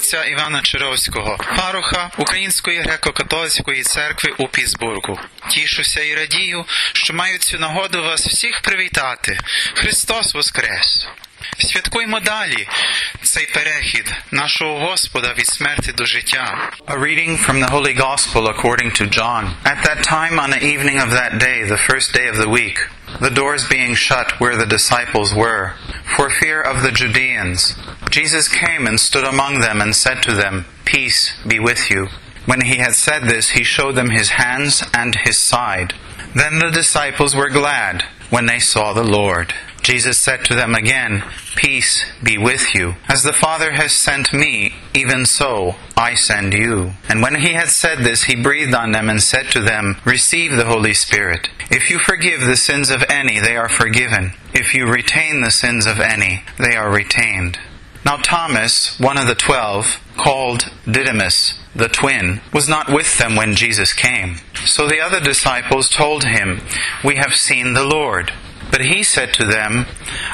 Отця Івана Чаровського, паруха Української греко-католицької церкви у Пісбургу. Тішуся і радію, що маю цю нагоду вас всіх привітати. Христос Воскрес! Святкуймо далі цей перехід нашого Господа від смерті до життя. A reading from the Holy Gospel according to John. At that time on the evening of that day, the first day of the week, the doors being shut where the disciples were, for fear of the Judeans, Jesus came and stood among them and said to them, Peace be with you. When he had said this, he showed them his hands and his side. Then the disciples were glad when they saw the Lord. Jesus said to them again, Peace be with you. As the Father has sent me, even so I send you. And when he had said this, he breathed on them and said to them, Receive the Holy Spirit. If you forgive the sins of any, they are forgiven. If you retain the sins of any, they are retained. Now Thomas, one of the twelve, called Didymus, the twin, was not with them when Jesus came. So the other disciples told him, We have seen the Lord. But he said to them,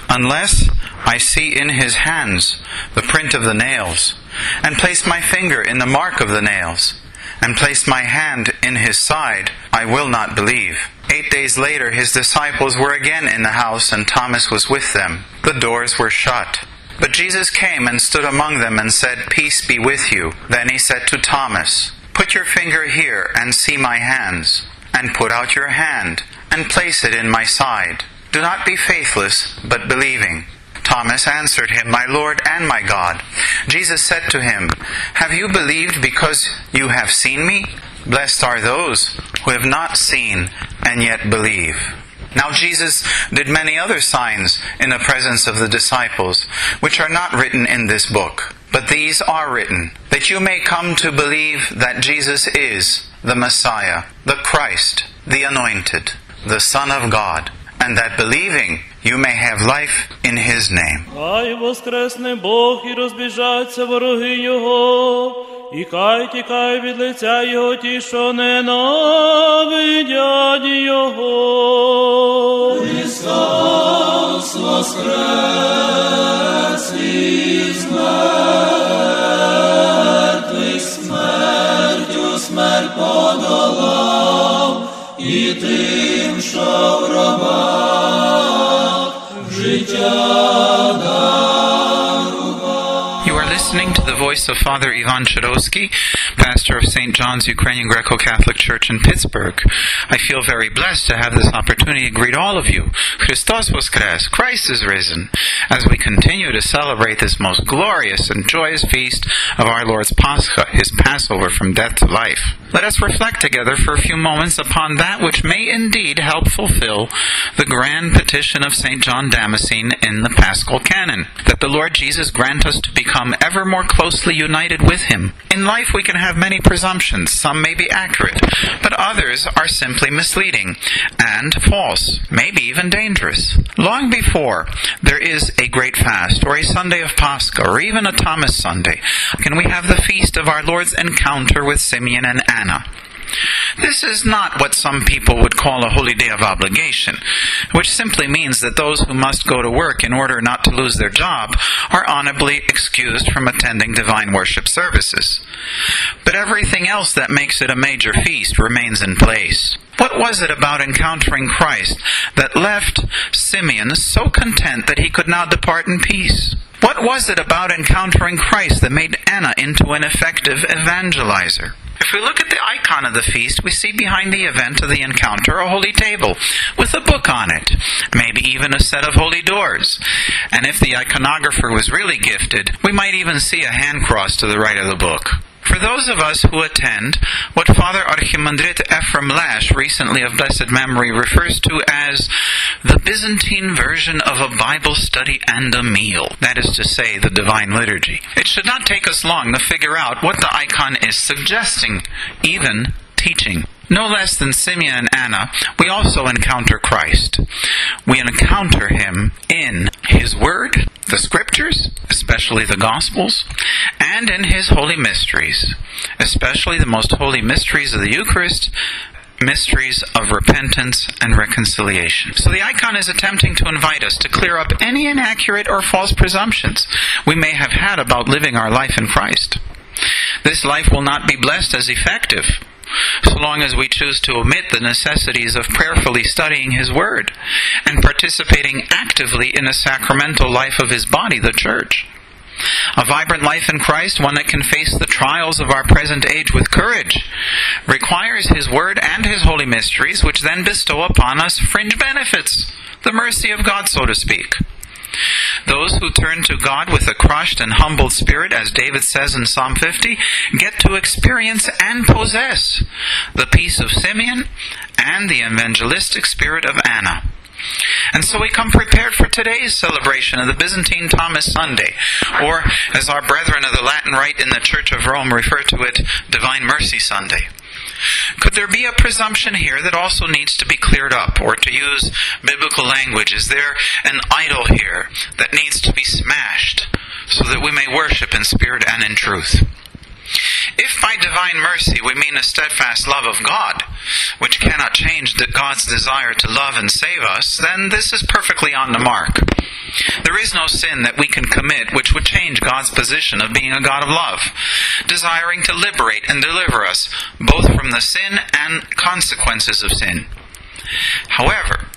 Unless I see in his hands the print of the nails, and place my finger in the mark of the nails, and place my hand in his side, I will not believe. Eight days later, his disciples were again in the house, and Thomas was with them. The doors were shut. But Jesus came and stood among them and said, Peace be with you. Then he said to Thomas, Put your finger here and see my hands, and put out your hand and place it in my side. Do not be faithless, but believing. Thomas answered him, My Lord and my God. Jesus said to him, Have you believed because you have seen me? Blessed are those who have not seen and yet believe. Now Jesus did many other signs in the presence of the disciples, which are not written in this book. But these are written, that you may come to believe that Jesus is the Messiah, the Christ, the Anointed, the Son of God, and that believing you may have life in His name. Хай воскресне Бог і розбіжаться вороги Його, і хай тікає від лиця Його ті, що ненавидять Його. Христос воскрес із мертвих смертю смерть подолав, життя voice of Father Ivan Chirovsky, pastor of St. John's Ukrainian Greco Catholic Church in Pittsburgh. I feel very blessed to have this opportunity to greet all of you. Christos Voskres, Christ is risen, as we continue to celebrate this most glorious and joyous feast of our Lord's Pascha, his Passover from death to life. Let us reflect together for a few moments upon that which may indeed help fulfill the grand petition of St. John Damascene in the Paschal Canon, that the Lord Jesus grant us to become ever more closely united with him. In life we can have many presumptions. Some may be accurate, but others are simply misleading and false, maybe even dangerous. Long before there is a great fast, or a Sunday of Pascha, or even a Thomas Sunday, can we have the feast of our Lord's encounter with Simeon and Anna. This is not what some people would call a holy day of obligation, which simply means that those who must go to work in order not to lose their job are honorably excused from attending divine worship services. But everything else that makes it a major feast remains in place. What was it about encountering Christ that left Simeon so content that he could now depart in peace? What was it about encountering Christ that made Anna into an effective evangelizer? If we look at the icon of the feast, we see behind the event of the encounter a holy table with a book on it, maybe even a set of holy doors. And if the iconographer was really gifted, we might even see a hand cross to the right of the book. For those of us who attend what Father Archimandrite Ephrem Lash, recently of blessed memory, refers to as the Byzantine version of a Bible study and a meal, that is to say, the Divine Liturgy, it should not take us long to figure out what the icon is suggesting, even teaching. No less than Simeon and Anna, we also encounter Christ. We encounter him in his word, the scriptures, especially the gospels, and in his holy mysteries, especially the most holy mysteries of the Eucharist, mysteries of repentance and reconciliation. So the icon is attempting to invite us to clear up any inaccurate or false presumptions we may have had about living our life in Christ. This life will not be blessed as effective so long as we choose to omit the necessities of prayerfully studying His Word and participating actively in the sacramental life of His body, the Church. A vibrant life in Christ, one that can face the trials of our present age with courage, requires His Word and His holy mysteries, which then bestow upon us fringe benefits, the mercy of God, so to speak. Those who turn to God with a crushed and humbled spirit, as David says in Psalm 50, get to experience and possess the peace of Simeon and the evangelistic spirit of Anna. And so we come prepared for today's celebration of the Byzantine Thomas Sunday, or as our brethren of the Latin Rite in the Church of Rome refer to it, Divine Mercy Sunday. Could there be a presumption here that also needs to be cleared up? Or to use biblical language, is there an idol here that needs to be smashed so that we may worship in spirit and in truth? If by divine mercy we mean a steadfast love of God, which cannot change God's desire to love and save us, then this is perfectly on the mark. Is no sin that we can commit which would change God's position of being a God of love, desiring to liberate and deliver us both from the sin and consequences of sin. However,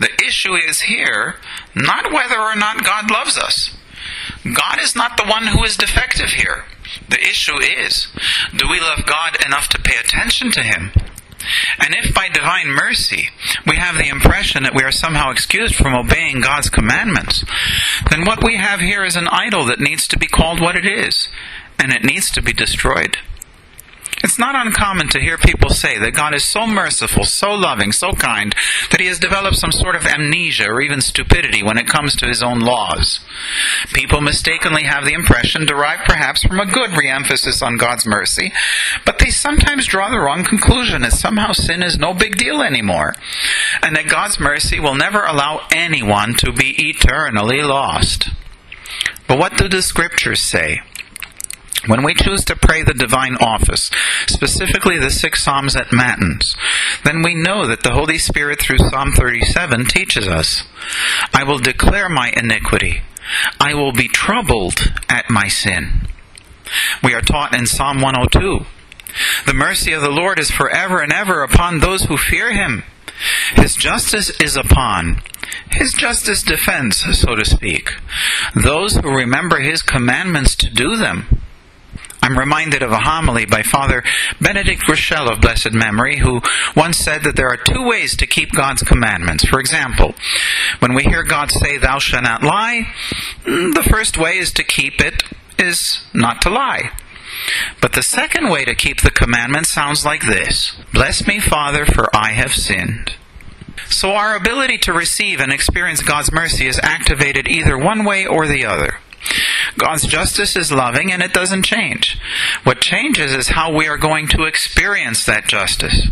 the issue is here not whether or not God loves us. God is not the one who is defective here. The issue is do we love God enough to pay attention to Him? And if by divine mercy we have the impression that we are somehow excused from obeying God's commandments, then what we have here is an idol that needs to be called what it is, and it needs to be destroyed. It's not uncommon to hear people say that God is so merciful, so loving, so kind, that he has developed some sort of amnesia or even stupidity when it comes to his own laws. People mistakenly have the impression, derived perhaps from a good re-emphasis on God's mercy, but they sometimes draw the wrong conclusion that somehow sin is no big deal anymore, and that God's mercy will never allow anyone to be eternally lost. But what do the scriptures say? When we choose to pray the divine office, specifically the six Psalms at Matins, then we know that the Holy Spirit through Psalm 37 teaches us I will declare my iniquity, I will be troubled at my sin. We are taught in Psalm 102 The mercy of the Lord is forever and ever upon those who fear him. His justice is upon, his justice defends, so to speak, those who remember his commandments to do them. I'm reminded of a homily by Father Benedict Groeschel of blessed memory, who once said that there are two ways to keep God's commandments. For example, when we hear God say, Thou shalt not lie, the first way is to keep it is not to lie. But the second way to keep the commandment sounds like this Bless me, Father, for I have sinned. So our ability to receive and experience God's mercy is activated either one way or the other. God's justice is loving and it doesn't change. What changes is how we are going to experience that justice.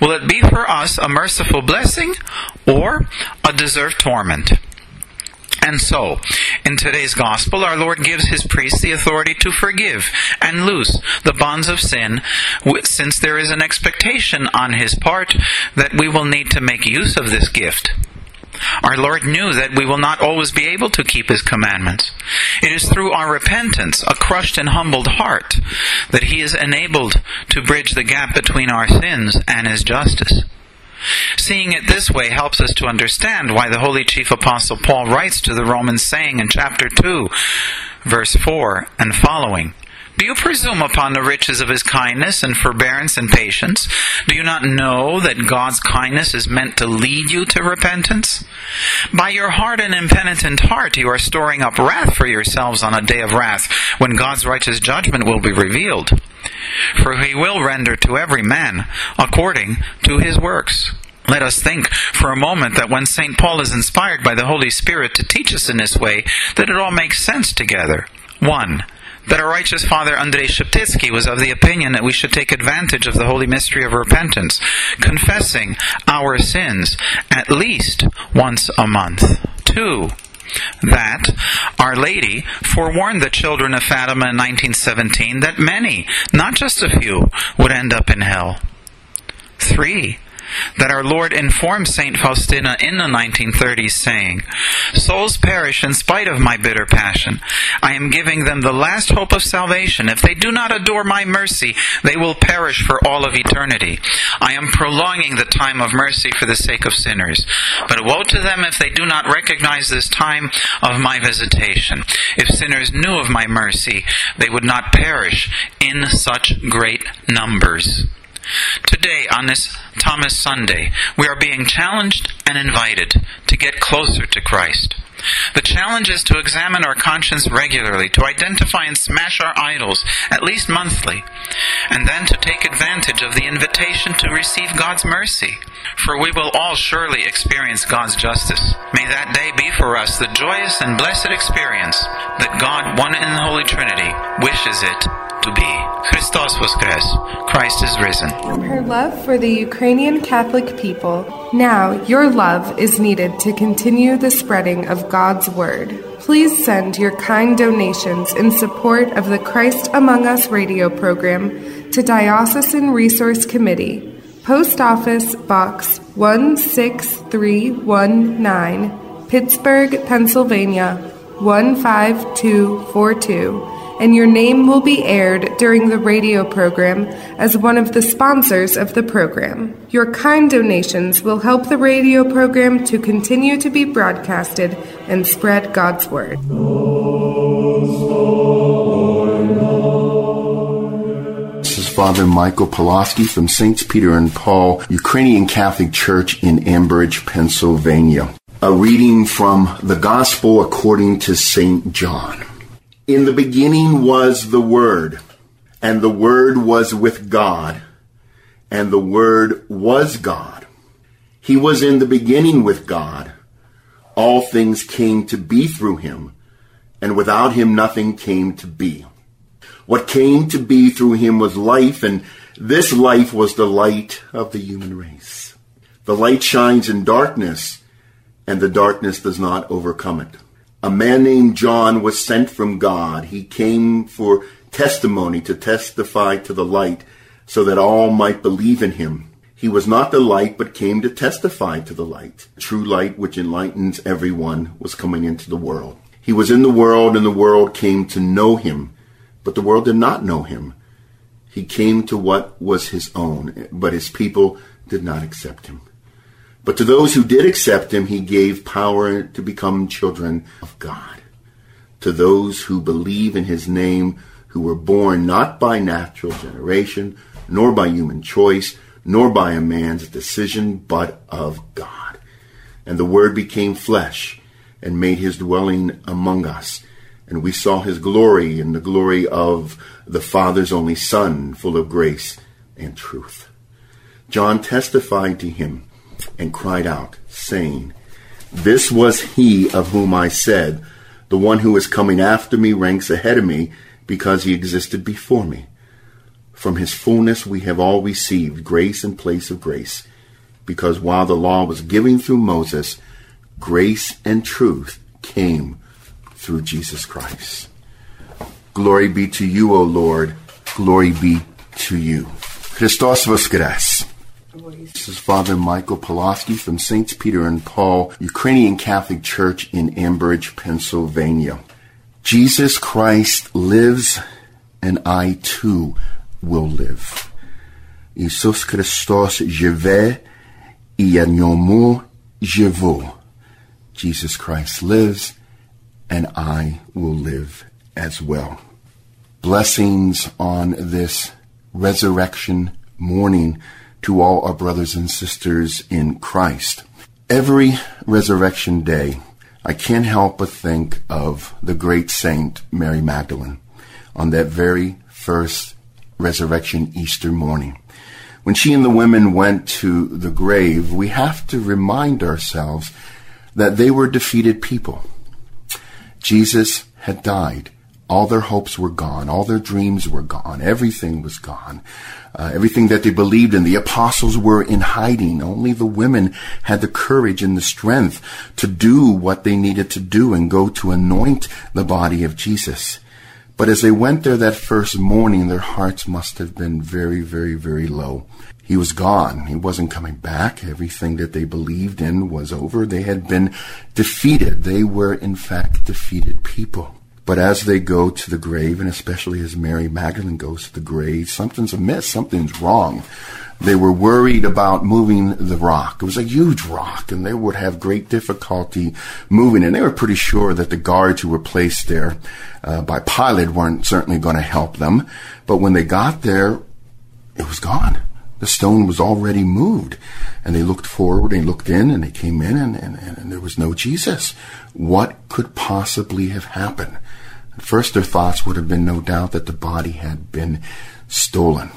Will it be for us a merciful blessing or a deserved torment? And so, in today's gospel, our Lord gives his priests the authority to forgive and loose the bonds of sin, since there is an expectation on his part that we will need to make use of this gift. Our Lord knew that we will not always be able to keep His commandments. It is through our repentance, a crushed and humbled heart, that He is enabled to bridge the gap between our sins and His justice. Seeing it this way helps us to understand why the Holy Chief Apostle Paul writes to the Romans saying in chapter 2, verse 4 and following, do you presume upon the riches of his kindness and forbearance and patience? Do you not know that God's kindness is meant to lead you to repentance? By your hard and impenitent heart you are storing up wrath for yourselves on a day of wrath, when God's righteous judgment will be revealed. For he will render to every man according to his works. Let us think for a moment that when St. Paul is inspired by the Holy Spirit to teach us in this way, that it all makes sense together. 1 that our righteous father Andrei Sheptytsky was of the opinion that we should take advantage of the holy mystery of repentance, confessing our sins at least once a month. Two, that Our Lady forewarned the children of Fatima in 1917 that many, not just a few, would end up in hell. Three, that our Lord informed St. Faustina in the 1930s, saying, Souls perish in spite of my bitter passion. I am giving them the last hope of salvation. If they do not adore my mercy, they will perish for all of eternity. I am prolonging the time of mercy for the sake of sinners. But woe to them if they do not recognize this time of my visitation. If sinners knew of my mercy, they would not perish in such great numbers. Today, on this Thomas Sunday, we are being challenged and invited to get closer to Christ. The challenge is to examine our conscience regularly, to identify and smash our idols, at least monthly, and then to take advantage of the invitation to receive God's mercy. For we will all surely experience God's justice. May that day be for us the joyous and blessed experience that God, one in the Holy Trinity, wishes it to be. Christos Voskres. Christ is risen. From her love for the Ukrainian Catholic people, now your love is needed to continue the spreading of God's Word. Please send your kind donations in support of the Christ Among Us radio program to Diocesan Resource Committee, Post Office Box 16319, Pittsburgh, Pennsylvania 15242 and your name will be aired during the radio program as one of the sponsors of the program. Your kind donations will help the radio program to continue to be broadcasted and spread God's word. This is Father Michael Pulaski from Saints Peter and Paul Ukrainian Catholic Church in Ambridge, Pennsylvania. A reading from the Gospel according to St. John. In the beginning was the Word, and the Word was with God, and the Word was God. He was in the beginning with God. All things came to be through him, and without him nothing came to be. What came to be through him was life, and this life was the light of the human race. The light shines in darkness, and the darkness does not overcome it a man named John was sent from God. He came for testimony to testify to the light so that all might believe in him. He was not the light, but came to testify to the light. True light which enlightens everyone was coming into the world. He was in the world, and the world came to know him, but the world did not know him. He came to what was his own, but his people did not accept him. But to those who did accept him, he gave power to become children of God. To those who believe in his name, who were born not by natural generation, nor by human choice, nor by a man's decision, but of God. And the Word became flesh and made his dwelling among us. And we saw his glory and the glory of the Father's only Son, full of grace and truth. John testified to him and cried out, saying, This was he of whom I said, The one who is coming after me ranks ahead of me, because he existed before me. From his fullness we have all received grace in place of grace, because while the law was given through Moses, grace and truth came through Jesus Christ. Glory be to you, O Lord. Glory be to you. Christos Voskres. This is Father Michael Pulaski from Saints Peter and Paul Ukrainian Catholic Church in Ambridge, Pennsylvania. Jesus Christ lives, and I too will live. Isus Christos живе et en mon mot je veux. Jesus Christ lives, and I will live as well. Blessings on this resurrection morning to all our brothers and sisters in Christ. Every resurrection day, I can't help but think of the great saint Mary Magdalene on that very first resurrection Easter morning. When she and the women went to the grave, we have to remind ourselves that they were defeated people. Jesus had died. All their hopes were gone. All their dreams were gone. Everything was gone. Uh, everything that they believed in. The apostles were in hiding. Only the women had the courage and the strength to do what they needed to do and go to anoint the body of Jesus. But as they went there that first morning, their hearts must have been very, very, very low. He was gone. He wasn't coming back. Everything that they believed in was over. They had been defeated. They were, in fact, defeated people. But as they go to the grave, and especially as Mary Magdalene goes to the grave, something's amiss. Something's wrong. They were worried about moving the rock. It was a huge rock, and they would have great difficulty moving. And they were pretty sure that the guards who were placed there uh, by Pilate weren't certainly going to help them. But when they got there, it was gone. The stone was already moved. And they looked forward, and they looked in, and they came in, and, and, and there was no Jesus. What could possibly have happened? First, their thoughts would have been no doubt that the body had been stolen.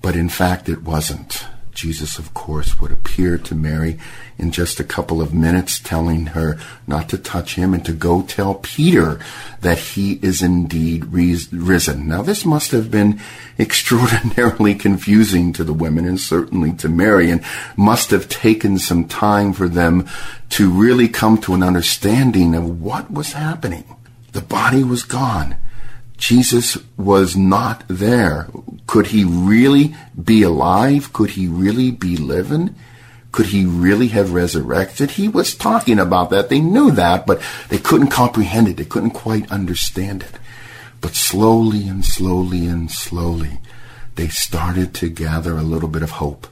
But in fact, it wasn't. Jesus, of course, would appear to Mary in just a couple of minutes, telling her not to touch him and to go tell Peter that he is indeed risen. Now, this must have been extraordinarily confusing to the women and certainly to Mary, and must have taken some time for them to really come to an understanding of what was happening. The body was gone. Jesus was not there. Could he really be alive? Could he really be living? Could he really have resurrected? He was talking about that. They knew that, but they couldn't comprehend it. They couldn't quite understand it. But slowly and slowly and slowly, they started to gather a little bit of hope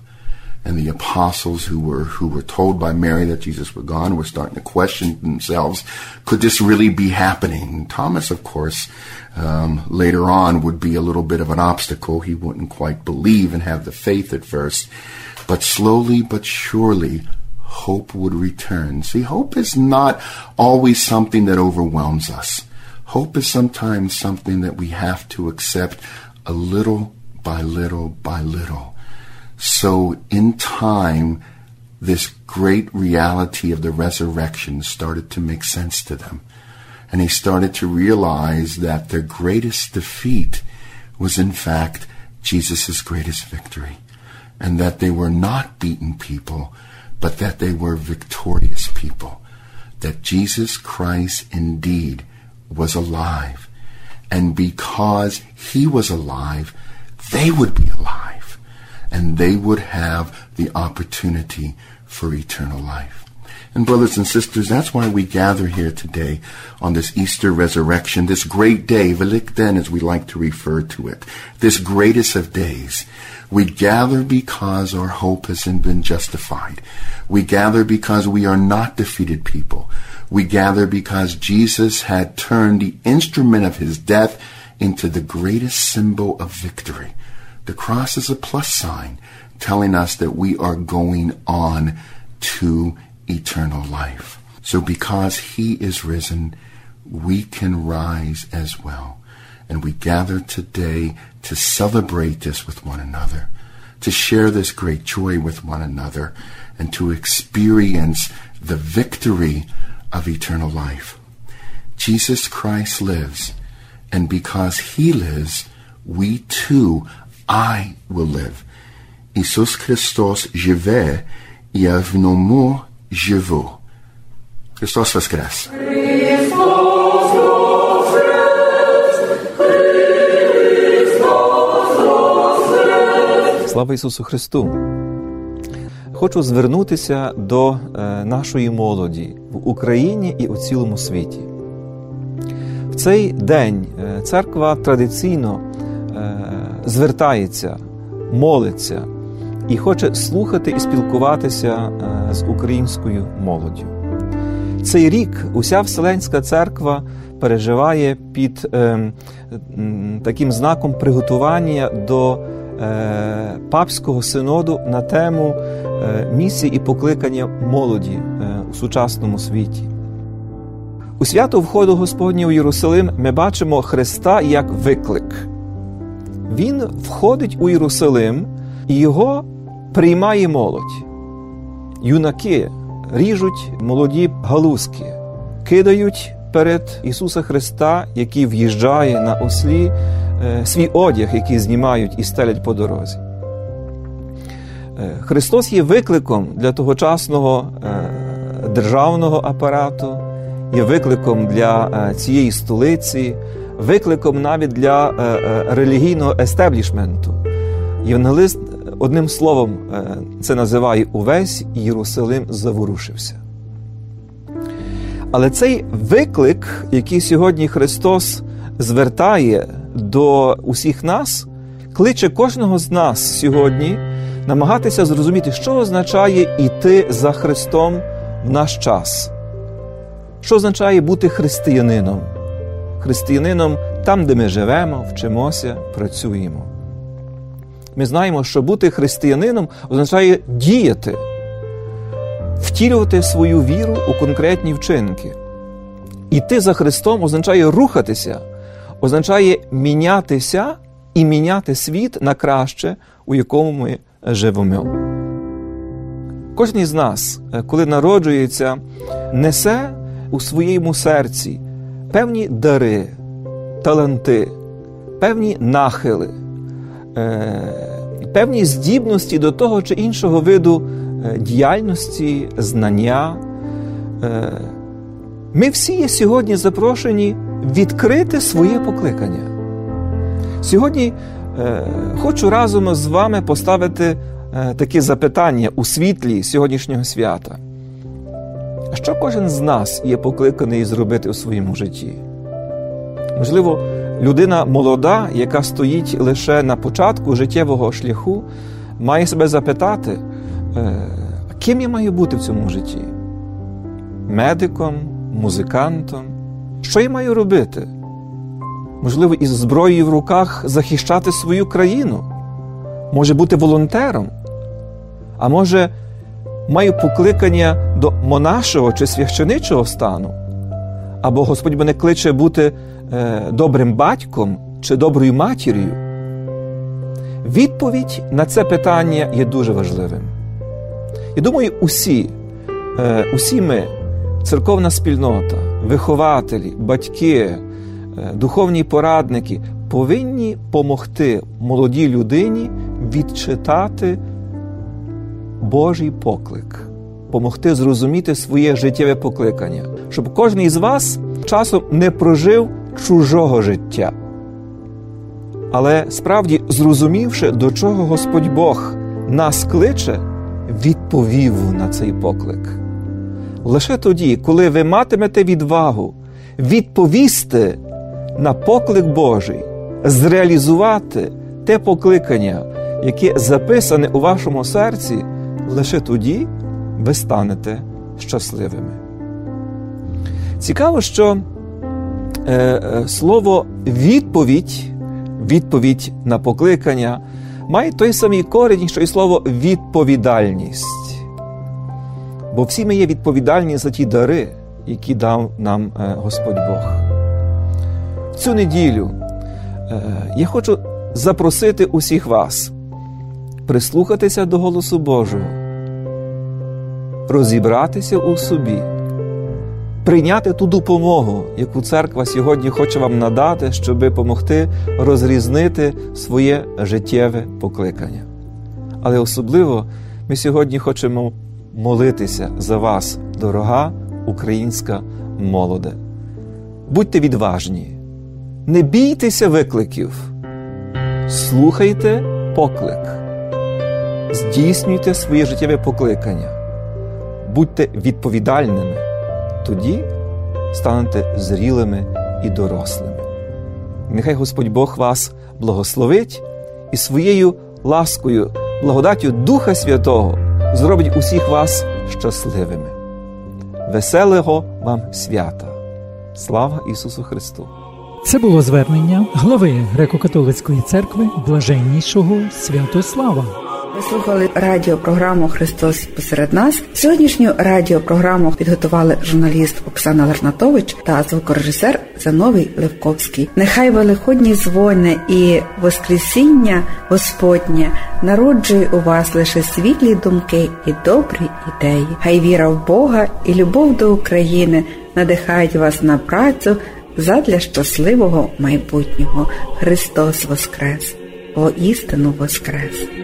and the apostles who were who were told by Mary that Jesus was gone were starting to question themselves: Could this really be happening? Thomas, of course, um, later on would be a little bit of an obstacle. He wouldn't quite believe and have the faith at first, but slowly but surely. Hope would return. See, hope is not always something that overwhelms us. Hope is sometimes something that we have to accept a little by little by little so in time, this great reality of the resurrection started to make sense to them. And they started to realize that their greatest defeat was in fact Jesus' greatest victory. And that they were not beaten people, but that they were victorious people. That Jesus Christ indeed was alive. And because he was alive, they would be alive and they would have the opportunity for eternal life. And brothers and sisters, that's why we gather here today on this Easter resurrection, this great day, Velikden as we like to refer to it, this greatest of days. We gather because our hope has been justified. We gather because we are not defeated people. We gather because Jesus had turned the instrument of his death into the greatest symbol of victory. The cross is a plus sign telling us that we are going on to eternal life. So because he is risen, we can rise as well. And we gather today to celebrate this with one another, to share this great joy with one another, and to experience the victory of eternal life. Jesus Christ lives, and because he lives, we too I will live. Isus Christos живе, и в нему живу. Христос воскрес! Слава Ісусу Христу! Хочу звернутися до е, нашої молоді в Україні і у цілому світі. В цей день е, церква традиційно звертається, молиться і хоче слухати і спілкуватися е, з українською молоддю. Цей рік уся Вселенська церква переживає під е, таким знаком приготування до е, папського синоду на тему е, місії і покликання молоді е, у сучасному світі. У свято входу Господнє у Єрусалим ми бачимо Христа як виклик. Він входить у Єрусалим і його приймає молодь. Юнаки ріжуть молоді галузки, кидають перед Ісуса Христа, який в'їжджає на ослі, е, свій одяг, який знімають і стелять по дорозі. Е, Христос є викликом для тогочасного е, державного апарату, є викликом для цієї столиці, викликом навіть для релігійного естеблішменту. Євангелист одним словом це називає увесь Єрусалим заворушився. Але цей виклик, який сьогодні Христос звертає до усіх нас, кличе кожного з нас сьогодні намагатися зрозуміти, що означає йти за Христом в наш час. Що означає бути християнином? Християнином там, де ми живемо, вчимося, працюємо. Ми знаємо, що бути християнином означає діяти втілювати свою віру у конкретні вчинки. Іти за Христом означає рухатися, означає мінятися і міняти світ на краще, у якому ми живемо. Кожен із нас, е, коли народжується, несе у своєму серці певні дари, таланти, певні нахили, е, певні здібності до того чи іншого виду Е, діяльності, знання. Е, ми всі є сьогодні запрошені відкрити своє покликання. Сьогодні хочу разом з вами поставити таке запитання у світлі сьогоднішнього свята. Що кожен з нас є покликаний зробити у своєму житті? Можливо, людина молода, яка стоїть лише на початку життєвого шляху, має себе запитати, Е, ким я маю бути в цьому житті? Медиком, музикантом? Що я маю робити? Можливо, із зброєю в руках захищати свою країну, може бути волонтером, а може, маю покликання до монашого чи священичого стану, або Господь мене кличе бути е, добрим батьком чи доброю матір'ю. Відповідь на це питання є дуже важливим. І думаю, усі, е, усі ми, церковна спільнота, вихователі, батьки, е, духовні порадники повинні помогти молодій людині відчитати Божий поклик, помогти зрозуміти своє життєве покликання, щоб кожен із вас часом не прожив чужого життя. Але справді зрозумівши, до чого Господь Бог нас кличе відповів на цей поклик. Лише тоді, коли ви матимете відвагу відповісти на поклик Божий, зреалізувати те покликання, яке записане у вашому серці, лише тоді ви станете щасливими. Цікаво, що е, е, слово відповідь, відповідь на покликання має той самий корінь, що й слово відповідальність. Бо всі ми є відповідальні за ті дари, які дав нам е, Господь Бог. В цю неділю е, я хочу запросити усіх вас прислухатися до голосу Божого, розібратися у собі. Прийняти ту допомогу, яку церква сьогодні хоче вам надати, щоб допомогти розрізнити своє життєве покликання. Але особливо ми сьогодні хочемо молитися за вас, дорога українська молоде. Будьте відважні, не бійтеся викликів, слухайте поклик, здійснюйте своє життєве покликання, будьте відповідальними тоді станете зрілими і дорослими. Нехай Господь Бог вас благословить і своєю ласкою благодаттю Духа Святого зробить усіх вас щасливими. Веселого вам свята! Слава Ісусу Христу! Це було звернення глави греко-католицької церкви блаженнішого Святослава. Ви слухали радіопрограму Христос посеред нас. Сьогоднішню радіопрограму підготували журналіст Оксана Ларнатович та звукорежисер Зановий Левковський. Нехай великодні дзвони і Воскресіння Господнє народжує у вас лише світлі думки і добрі ідеї. Хай віра в Бога і любов до України надихають вас на працю задля щасливого майбутнього. Христос Воскрес! Воістину Воскрес!